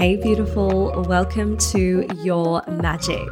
Hey, beautiful, welcome to Your Magic.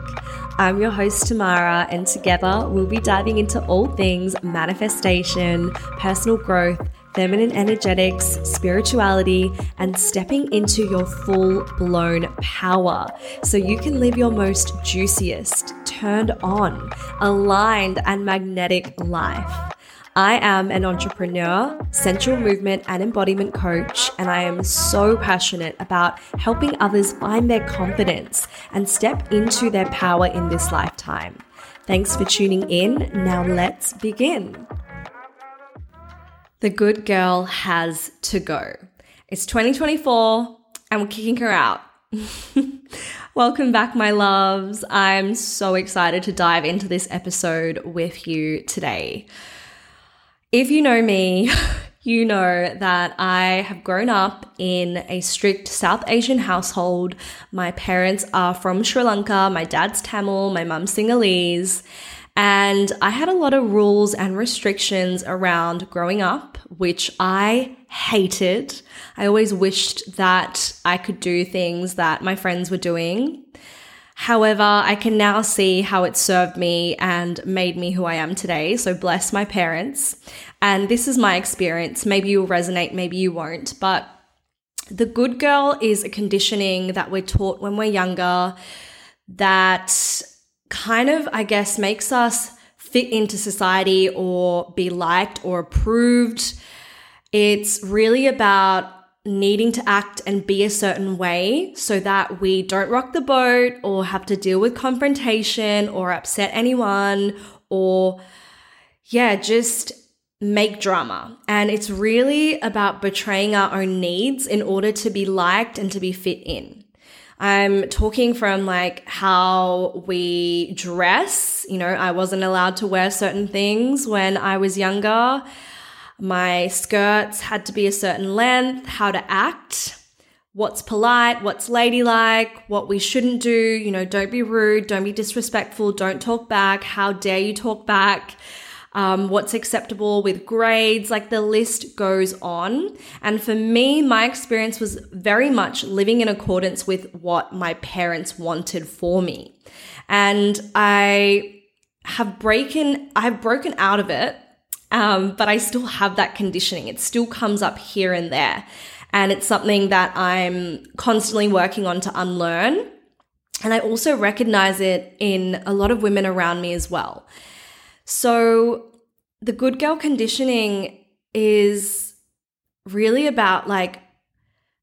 I'm your host, Tamara, and together we'll be diving into all things manifestation, personal growth, feminine energetics, spirituality, and stepping into your full blown power so you can live your most juiciest, turned on, aligned, and magnetic life. I am an entrepreneur, sensual movement and embodiment coach, and I am so passionate about helping others find their confidence and step into their power in this lifetime. Thanks for tuning in. Now let's begin. The good girl has to go. It's 2024 and we're kicking her out. Welcome back, my loves. I'm so excited to dive into this episode with you today. If you know me, you know that I have grown up in a strict South Asian household. My parents are from Sri Lanka, my dad's Tamil, my mum's Sinhalese. And I had a lot of rules and restrictions around growing up, which I hated. I always wished that I could do things that my friends were doing. However, I can now see how it served me and made me who I am today. So bless my parents. And this is my experience. Maybe you'll resonate, maybe you won't. But the good girl is a conditioning that we're taught when we're younger that kind of, I guess, makes us fit into society or be liked or approved. It's really about needing to act and be a certain way so that we don't rock the boat or have to deal with confrontation or upset anyone or, yeah, just make drama. And it's really about betraying our own needs in order to be liked and to be fit in. I'm talking from like how we dress. You know, I wasn't allowed to wear certain things when I was younger. My skirts had to be a certain length, how to act, what's polite, what's ladylike, what we shouldn't do. You know, don't be rude, don't be disrespectful, don't talk back. How dare you talk back? Um, what's acceptable with grades, like the list goes on. And for me, my experience was very much living in accordance with what my parents wanted for me. And I have broken, I've broken out of it um, but I still have that conditioning. It still comes up here and there. And it's something that I'm constantly working on to unlearn. And I also recognize it in a lot of women around me as well. So the good girl conditioning is really about like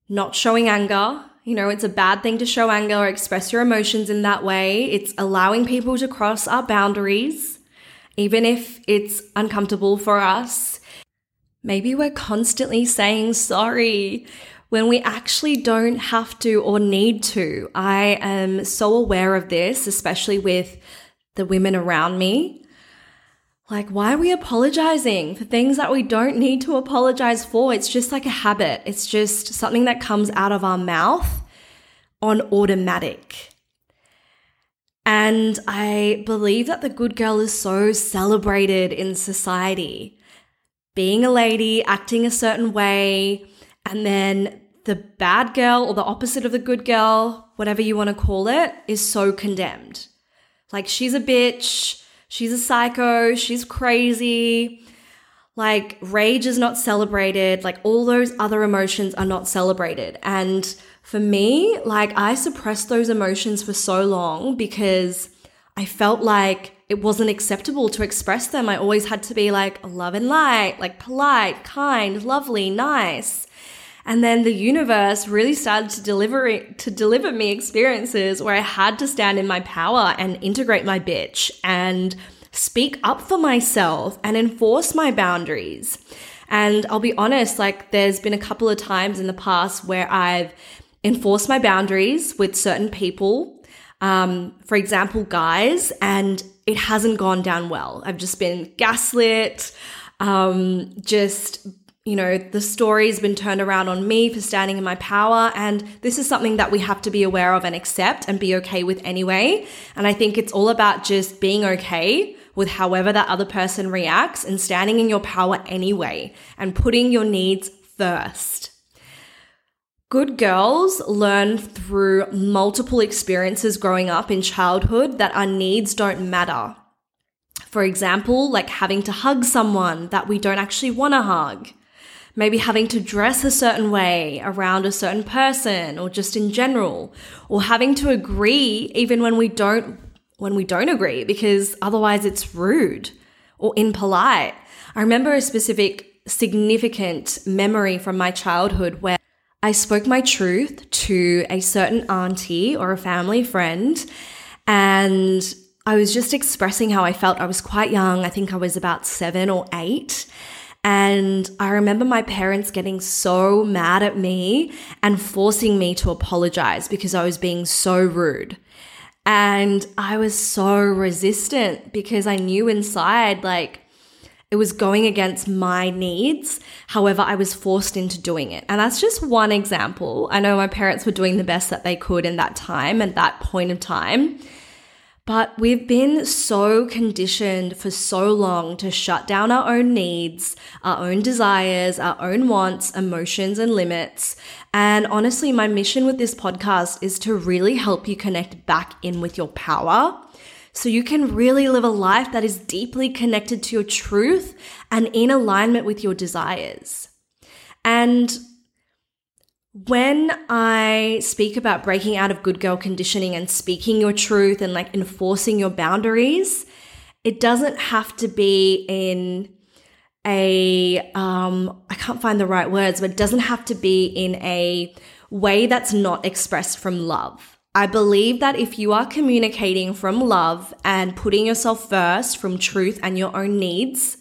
not showing anger. You know, it's a bad thing to show anger or express your emotions in that way. It's allowing people to cross our boundaries even if it's uncomfortable for us. Maybe we're constantly saying sorry when we actually don't have to or need to. I am so aware of this, especially with the women around me. Like, why are we apologizing for things that we don't need to apologize for? It's just like a habit. It's just something that comes out of our mouth on automatic. And I believe that the good girl is so celebrated in society. Being a lady, acting a certain way, and then the bad girl or the opposite of the good girl, whatever you want to call it, is so condemned. Like she's a bitch, she's a psycho, she's crazy. Like rage is not celebrated, like all those other emotions are not celebrated. And for me, like I suppressed those emotions for so long because I felt like it wasn't acceptable to express them. I always had to be like love and light, like polite, kind, lovely, nice. And then the universe really started to deliver to deliver me experiences where I had to stand in my power and integrate my bitch and speak up for myself and enforce my boundaries. And I'll be honest, like there's been a couple of times in the past where I've enforced my boundaries with certain people. Um, for example, guys, and it hasn't gone down well. I've just been gaslit. Um, just, you know, the story's been turned around on me for standing in my power. And this is something that we have to be aware of and accept and be okay with anyway. And I think it's all about just being okay with however that other person reacts and standing in your power anyway and putting your needs first. Good girls learn through multiple experiences growing up in childhood that our needs don't matter. For example, like having to hug someone that we don't actually want to hug. Maybe having to dress a certain way around a certain person or just in general, or having to agree even when we don't when we don't agree because otherwise it's rude or impolite. I remember a specific significant memory from my childhood where I spoke my truth to a certain auntie or a family friend, and I was just expressing how I felt. I was quite young. I think I was about seven or eight. And I remember my parents getting so mad at me and forcing me to apologize because I was being so rude. And I was so resistant because I knew inside, like, it was going against my needs. However, I was forced into doing it. And that's just one example. I know my parents were doing the best that they could in that time and that point of time. But we've been so conditioned for so long to shut down our own needs, our own desires, our own wants, emotions, and limits. And honestly, my mission with this podcast is to really help you connect back in with your power so you can really live a life that is deeply connected to your truth and in alignment with your desires. And when I speak about breaking out of good girl conditioning and speaking your truth and like enforcing your boundaries, it doesn't have to be in a um I can't find the right words, but it doesn't have to be in a way that's not expressed from love. I believe that if you are communicating from love and putting yourself first from truth and your own needs,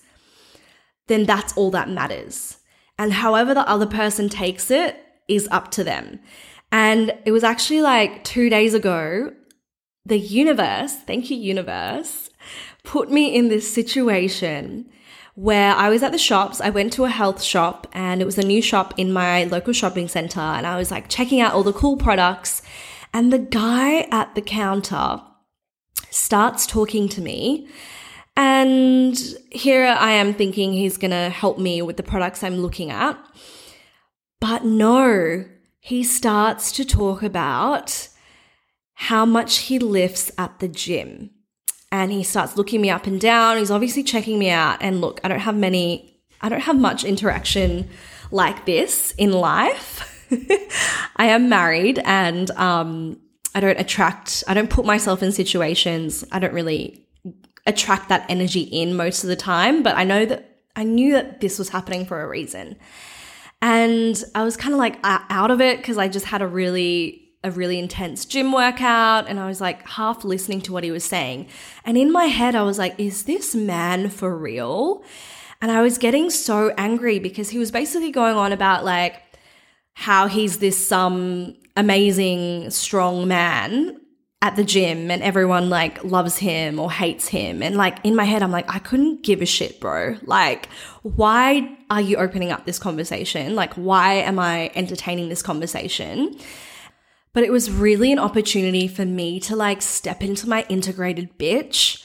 then that's all that matters. And however the other person takes it, is up to them. And it was actually like two days ago, the universe, thank you, universe, put me in this situation where I was at the shops. I went to a health shop and it was a new shop in my local shopping center. And I was like checking out all the cool products. And the guy at the counter starts talking to me. And here I am thinking he's going to help me with the products I'm looking at. But no, he starts to talk about how much he lifts at the gym. And he starts looking me up and down. He's obviously checking me out. And look, I don't have many, I don't have much interaction like this in life. I am married and um, I don't attract, I don't put myself in situations, I don't really attract that energy in most of the time. But I know that I knew that this was happening for a reason. And I was kind of like out of it because I just had a really a really intense gym workout and I was like half listening to what he was saying. And in my head I was like is this man for real? And I was getting so angry because he was basically going on about like how he's this some um, amazing strong man at the gym and everyone like loves him or hates him. And like in my head, I'm like, I couldn't give a shit, bro. Like, why are you opening up this conversation? Like, why am I entertaining this conversation? But it was really an opportunity for me to like step into my integrated bitch.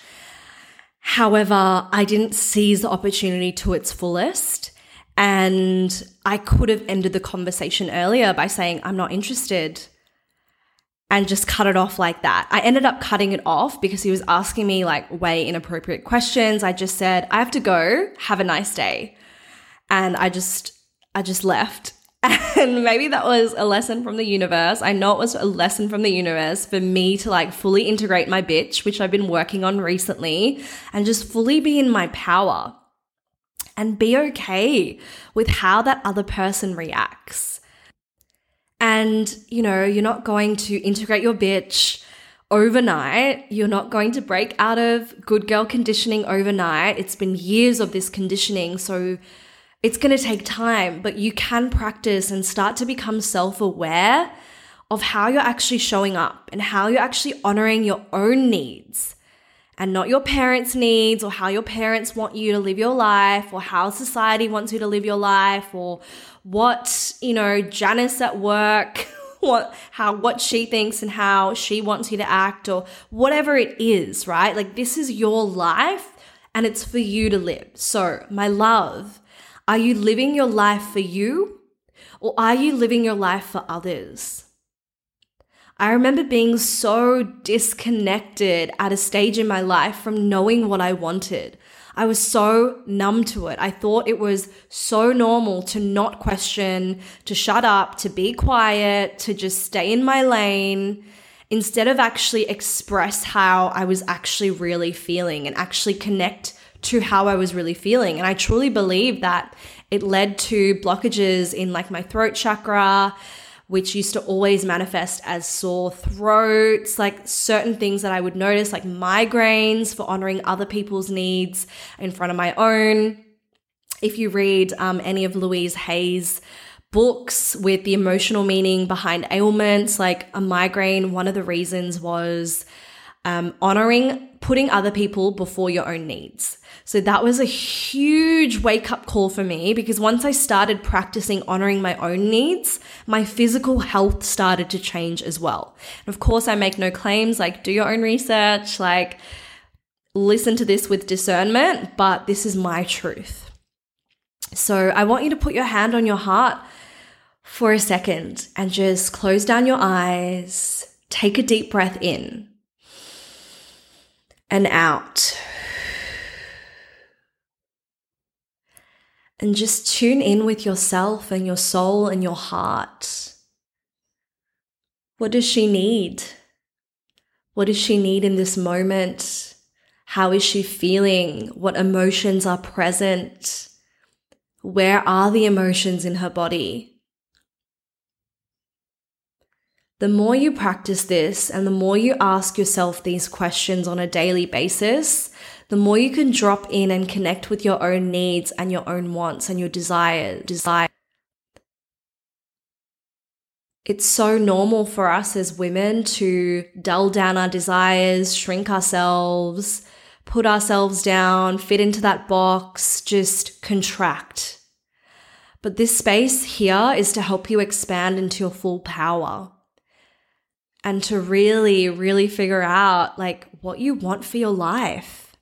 However, I didn't seize the opportunity to its fullest. And I could have ended the conversation earlier by saying, I'm not interested and just cut it off like that. I ended up cutting it off because he was asking me like way inappropriate questions. I just said, I have to go. Have a nice day. And I just, I just left. And maybe that was a lesson from the universe. I know it was a lesson from the universe for me to like fully integrate my bitch, which I've been working on recently, and just fully be in my power and be okay with how that other person reacts. And, you know, you're not going to integrate your bitch overnight. You're not going to break out of good girl conditioning overnight. It's been years of this conditioning. So it's going to take time, but you can practice and start to become self aware of how you're actually showing up and how you're actually honoring your own needs and not your parents' needs or how your parents want you to live your life or how society wants you to live your life or what, you know, Janice at work, what how what she thinks and how she wants you to act or whatever it is, right? Like this is your life and it's for you to live. So, my love, are you living your life for you Or are you living your life for others? I remember being so disconnected at a stage in my life from knowing what I wanted. I was so numb to it. I thought it was so normal to not question, to shut up, to be quiet, to just stay in my lane instead of actually express how I was actually really feeling and actually connect to how I was really feeling. And I truly believe that it led to blockages in like my throat chakra, which used to always manifest as sore throats, like certain things that I would notice, like migraines for honoring other people's needs in front of my own. If you read um, any of Louise Hay's books with the emotional meaning behind ailments, like a migraine, one of the reasons was um, honoring putting other people before your own needs. So that was a huge wake up call for me because once I started practicing honoring my own needs, my physical health started to change as well. And of course, I make no claims like do your own research, like listen to this with discernment, but this is my truth. So I want you to put your hand on your heart for a second and just close down your eyes, take a deep breath in and out. and just tune in with yourself and your soul and your heart. What does she need? What does she need in this moment? How is she feeling? What emotions are present? Where are the emotions in her body? The more you practice this and the more you ask yourself these questions on a daily basis, the more you can drop in and connect with your own needs and your own wants and your desires. Desire. It's so normal for us as women to dull down our desires, shrink ourselves, put ourselves down, fit into that box, just contract. But this space here is to help you expand into your full power and to really, really figure out like what you want for your life.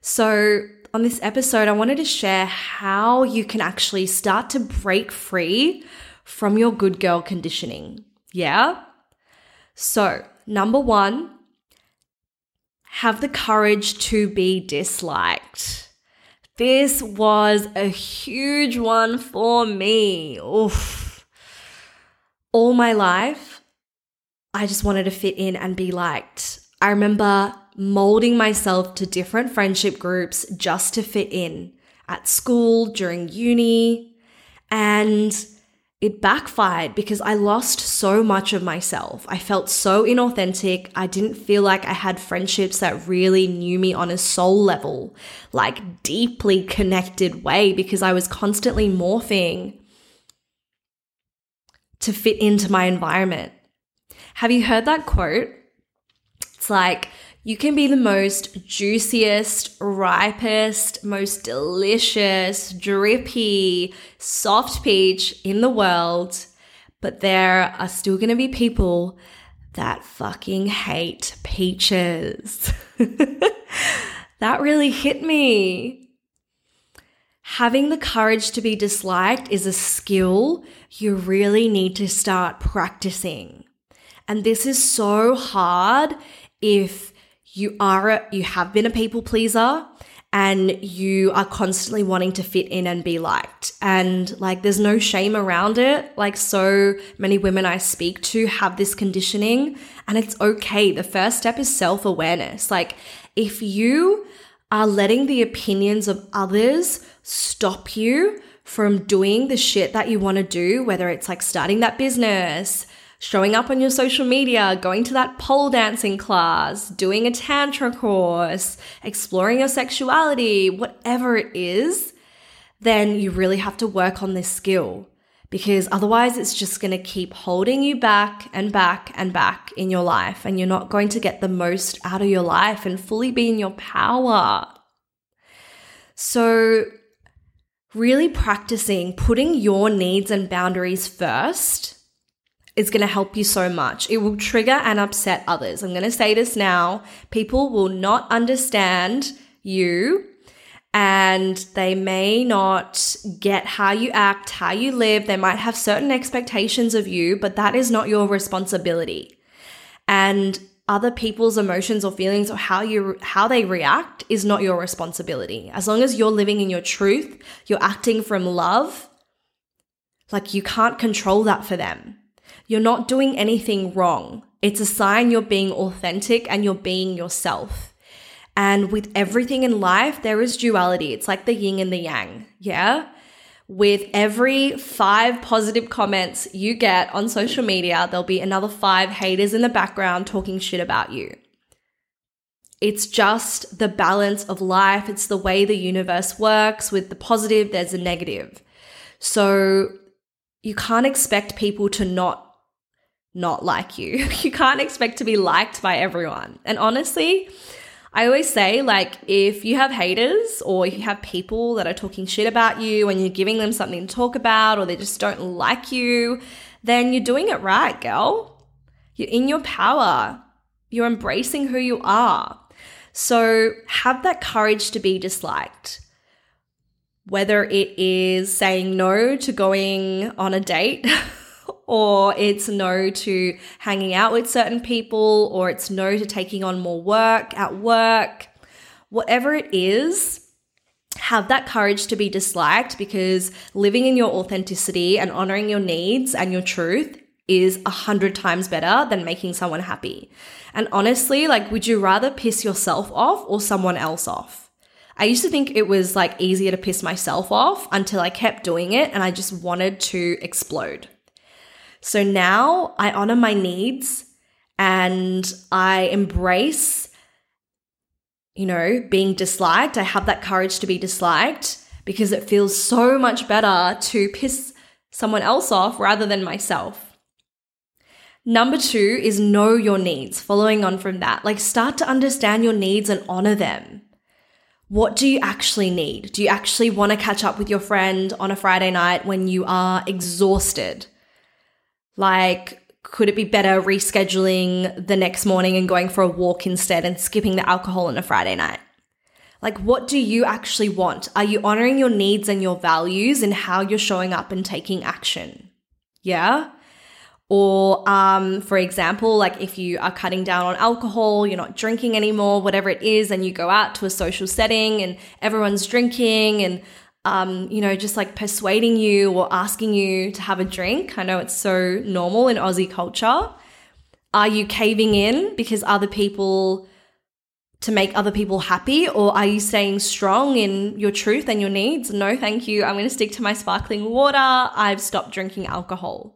So, on this episode, I wanted to share how you can actually start to break free from your good girl conditioning. Yeah? So, number one, have the courage to be disliked. This was a huge one for me. Oof. All my life, I just wanted to fit in and be liked. I remember molding myself to different friendship groups just to fit in at school, during uni, and it backfired because I lost so much of myself. I felt so inauthentic. I didn't feel like I had friendships that really knew me on a soul level, like deeply connected way, because I was constantly morphing to fit into my environment. Have you heard that quote? It's like, you can be the most juiciest, ripest, most delicious, drippy, soft peach in the world, but there are still going to be people that fucking hate peaches. that really hit me. Having the courage to be disliked is a skill you really need to start practicing. And this is so hard if you are you have been a people pleaser and you are constantly wanting to fit in and be liked. And like, there's no shame around it. Like, so many women I speak to have this conditioning, and it's okay. The first step is self awareness. Like, if you are letting the opinions of others stop you from doing the shit that you want to do, whether it's like starting that business, showing up on your social media, going to that pole dancing class, doing a tantra course, exploring your sexuality, whatever it is, then you really have to work on this skill because otherwise it's just going to keep holding you back and back and back in your life and you're not going to get the most out of your life and fully be in your power. So, really practicing putting your needs and boundaries first is going to help you so much. It will trigger and upset others. I'm going to say this now. People will not understand you and they may not get how you act, how you live. They might have certain expectations of you, but that is not your responsibility. And other people's emotions or feelings or how you how they react is not your responsibility. As long as you're living in your truth, you're acting from love, like you can't control that for them. You're not doing anything wrong. It's a sign you're being authentic and you're being yourself. And with everything in life, there is duality. It's like the yin and the yang. Yeah. With every five positive comments you get on social media, there'll be another five haters in the background talking shit about you. It's just the balance of life. It's the way the universe works. With the positive, there's a negative. So you can't expect people to not not like you. You can't expect to be liked by everyone. And honestly, I always say, like, if you have haters or you have people that are talking shit about you and you're giving them something to talk about or they just don't like you, then you're doing it right, girl. You're in your power. You're embracing who you are. So have that courage to be disliked. Whether it is saying no to going on a date or it's no to hanging out with certain people, or it's no to taking on more work at work. Whatever it is, have that courage to be disliked because living in your authenticity and honoring your needs and your truth is a hundred times better than making someone happy. And honestly, like, would you rather piss yourself off or someone else off? I used to think it was like easier to piss myself off until I kept doing it and I just wanted to explode. So now I honor my needs and I embrace, you know, being disliked. I have that courage to be disliked because it feels so much better to piss someone else off rather than myself. Number two is know your needs, following on from that. Like, start to understand your needs and honor them. What do you actually need? Do you actually want to catch up with your friend on a Friday night when you are exhausted? Like, could it be better rescheduling the next morning and going for a walk instead and skipping the alcohol on a Friday night? Like, what do you actually want? Are you honoring your needs and your values and how you're showing up and taking action? Yeah. Or, um, for example, like if you are cutting down on alcohol, you're not drinking anymore, whatever it is, and you go out to a social setting and everyone's drinking and um, you know, just like persuading you or asking you to have a drink. I know it's so normal in Aussie culture. Are you caving in because other people to make other people happy or are you staying strong in your truth and your needs? No, thank you. I'm going to stick to my sparkling water. I've stopped drinking alcohol.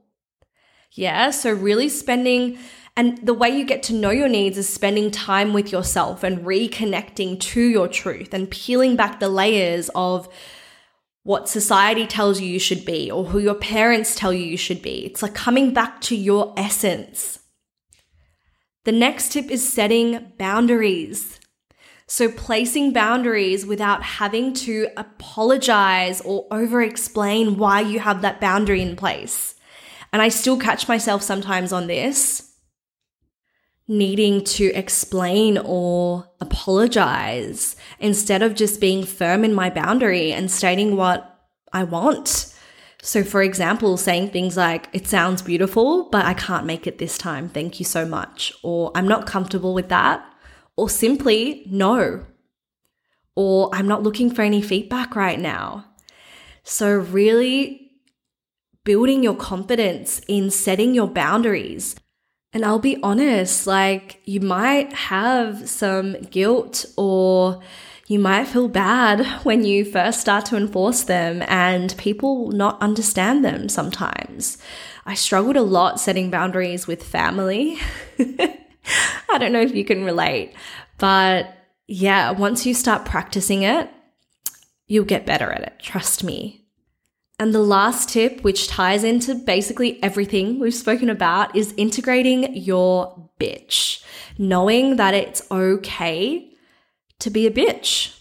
Yeah, so really spending and the way you get to know your needs is spending time with yourself and reconnecting to your truth and peeling back the layers of what society tells you you should be or who your parents tell you you should be. It's like coming back to your essence. The next tip is setting boundaries. So, placing boundaries without having to apologize or over explain why you have that boundary in place. And I still catch myself sometimes on this needing to explain or apologize instead of just being firm in my boundary and stating what I want. So, for example, saying things like, it sounds beautiful, but I can't make it this time. Thank you so much. Or I'm not comfortable with that. Or simply, no. Or I'm not looking for any feedback right now. So, really building your confidence in setting your boundaries and I'll be honest, like you might have some guilt or you might feel bad when you first start to enforce them and people not understand them sometimes. I struggled a lot setting boundaries with family. I don't know if you can relate, but yeah, once you start practicing it, you'll get better at it. Trust me. And the last tip, which ties into basically everything we've spoken about, is integrating your bitch, knowing that it's okay to be a bitch.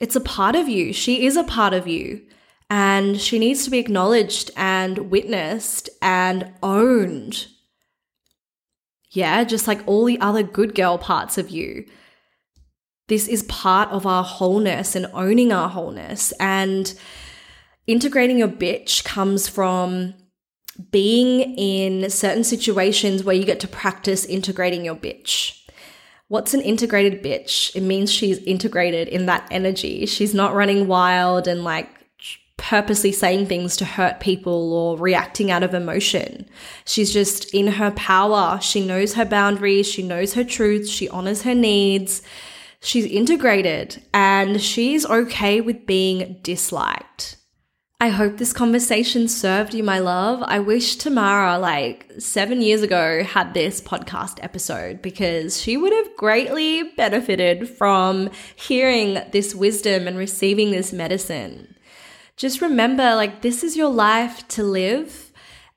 It's a part of you. She is a part of you. And she needs to be acknowledged and witnessed and owned. Yeah, just like all the other good girl parts of you. This is part of our wholeness and owning our wholeness. And integrating your bitch comes from being in certain situations where you get to practice integrating your bitch. What's an integrated bitch? It means she's integrated in that energy. She's not running wild and like purposely saying things to hurt people or reacting out of emotion. She's just in her power. She knows her boundaries. She knows her truths. She honors her needs. She's integrated and she's okay with being disliked. I hope this conversation served you, my love. I wish Tamara, like seven years ago, had this podcast episode because she would have greatly benefited from hearing this wisdom and receiving this medicine. Just remember, like, this is your life to live,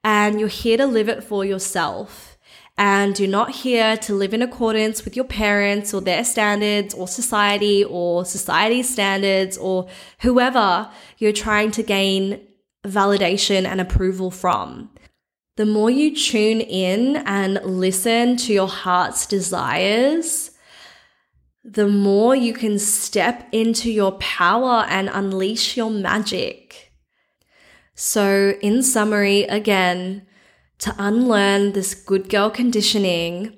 and you're here to live it for yourself and you're not here to live in accordance with your parents or their standards or society or society's standards or whoever you're trying to gain validation and approval from. The more you tune in and listen to your heart's desires, the more you can step into your power and unleash your magic. So, in summary, again, to unlearn this good girl conditioning,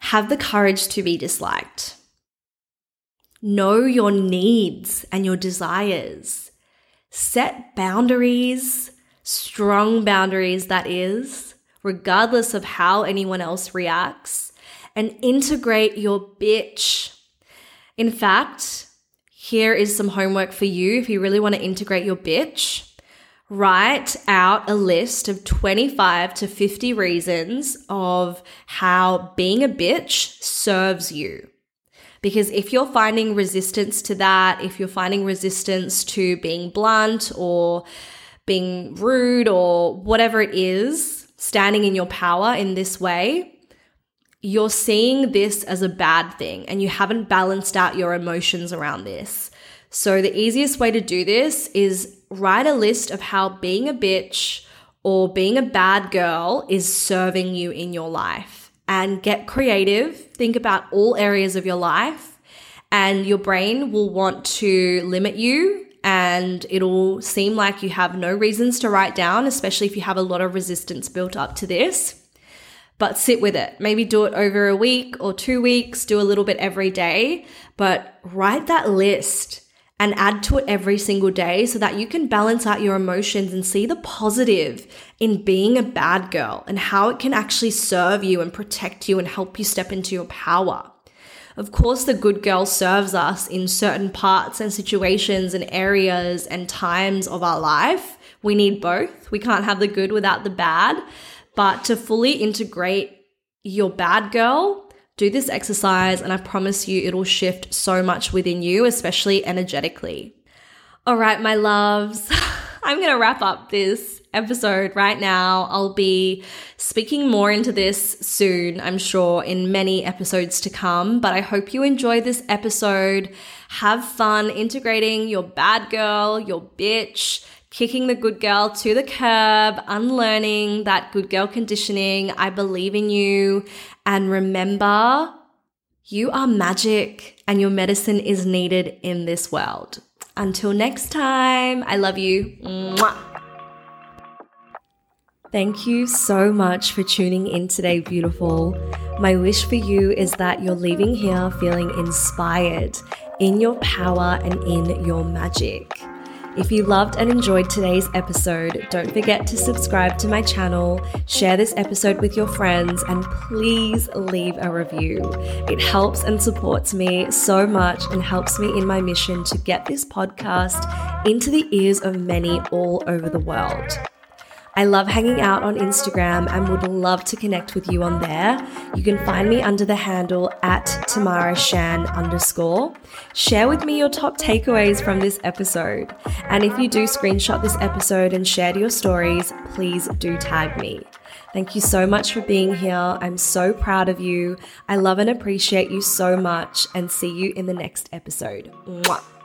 have the courage to be disliked. Know your needs and your desires. Set boundaries, strong boundaries, that is, regardless of how anyone else reacts, and integrate your bitch. In fact, here is some homework for you if you really want to integrate your bitch write out a list of 25 to 50 reasons of how being a bitch serves you. Because if you're finding resistance to that, if you're finding resistance to being blunt or being rude or whatever it is, standing in your power in this way, you're seeing this as a bad thing and you haven't balanced out your emotions around this. So, the easiest way to do this is write a list of how being a bitch or being a bad girl is serving you in your life and get creative. Think about all areas of your life, and your brain will want to limit you and it'll seem like you have no reasons to write down, especially if you have a lot of resistance built up to this. But sit with it. Maybe do it over a week or two weeks, do a little bit every day, but write that list and add to it every single day so that you can balance out your emotions and see the positive in being a bad girl and how it can actually serve you and protect you and help you step into your power. Of course, the good girl serves us in certain parts and situations and areas and times of our life. We need both. We can't have the good without the bad. But to fully integrate your bad girl do this exercise, and I promise you it'll shift so much within you, especially energetically. All right, my loves, I'm going to wrap up this episode right now. I'll be speaking more into this soon, I'm sure, in many episodes to come. But I hope you enjoy this episode. Have fun integrating your bad girl, your bitch, kicking the good girl to the curb, unlearning that good girl conditioning. I believe in you. And remember, you are magic and your medicine is needed in this world. Until next time, I love you. Mwah. Thank you so much for tuning in today, beautiful. My wish for you is that you're leaving here feeling inspired in your power and in your magic. If you loved and enjoyed today's episode, don't forget to subscribe to my channel, share this episode with your friends, and please leave a review. It helps and supports me so much and helps me in my mission to get this podcast into the ears of many all over the world. I love hanging out on Instagram and would love to connect with you on there. You can find me under the handle at Tamara Shan underscore. Share with me your top takeaways from this episode. And if you do screenshot this episode and share your stories, please do tag me. Thank you so much for being here. I'm so proud of you. I love and appreciate you so much and see you in the next episode. Mwah.